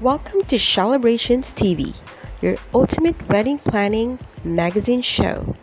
Welcome to Celebrations TV, your ultimate wedding planning magazine show.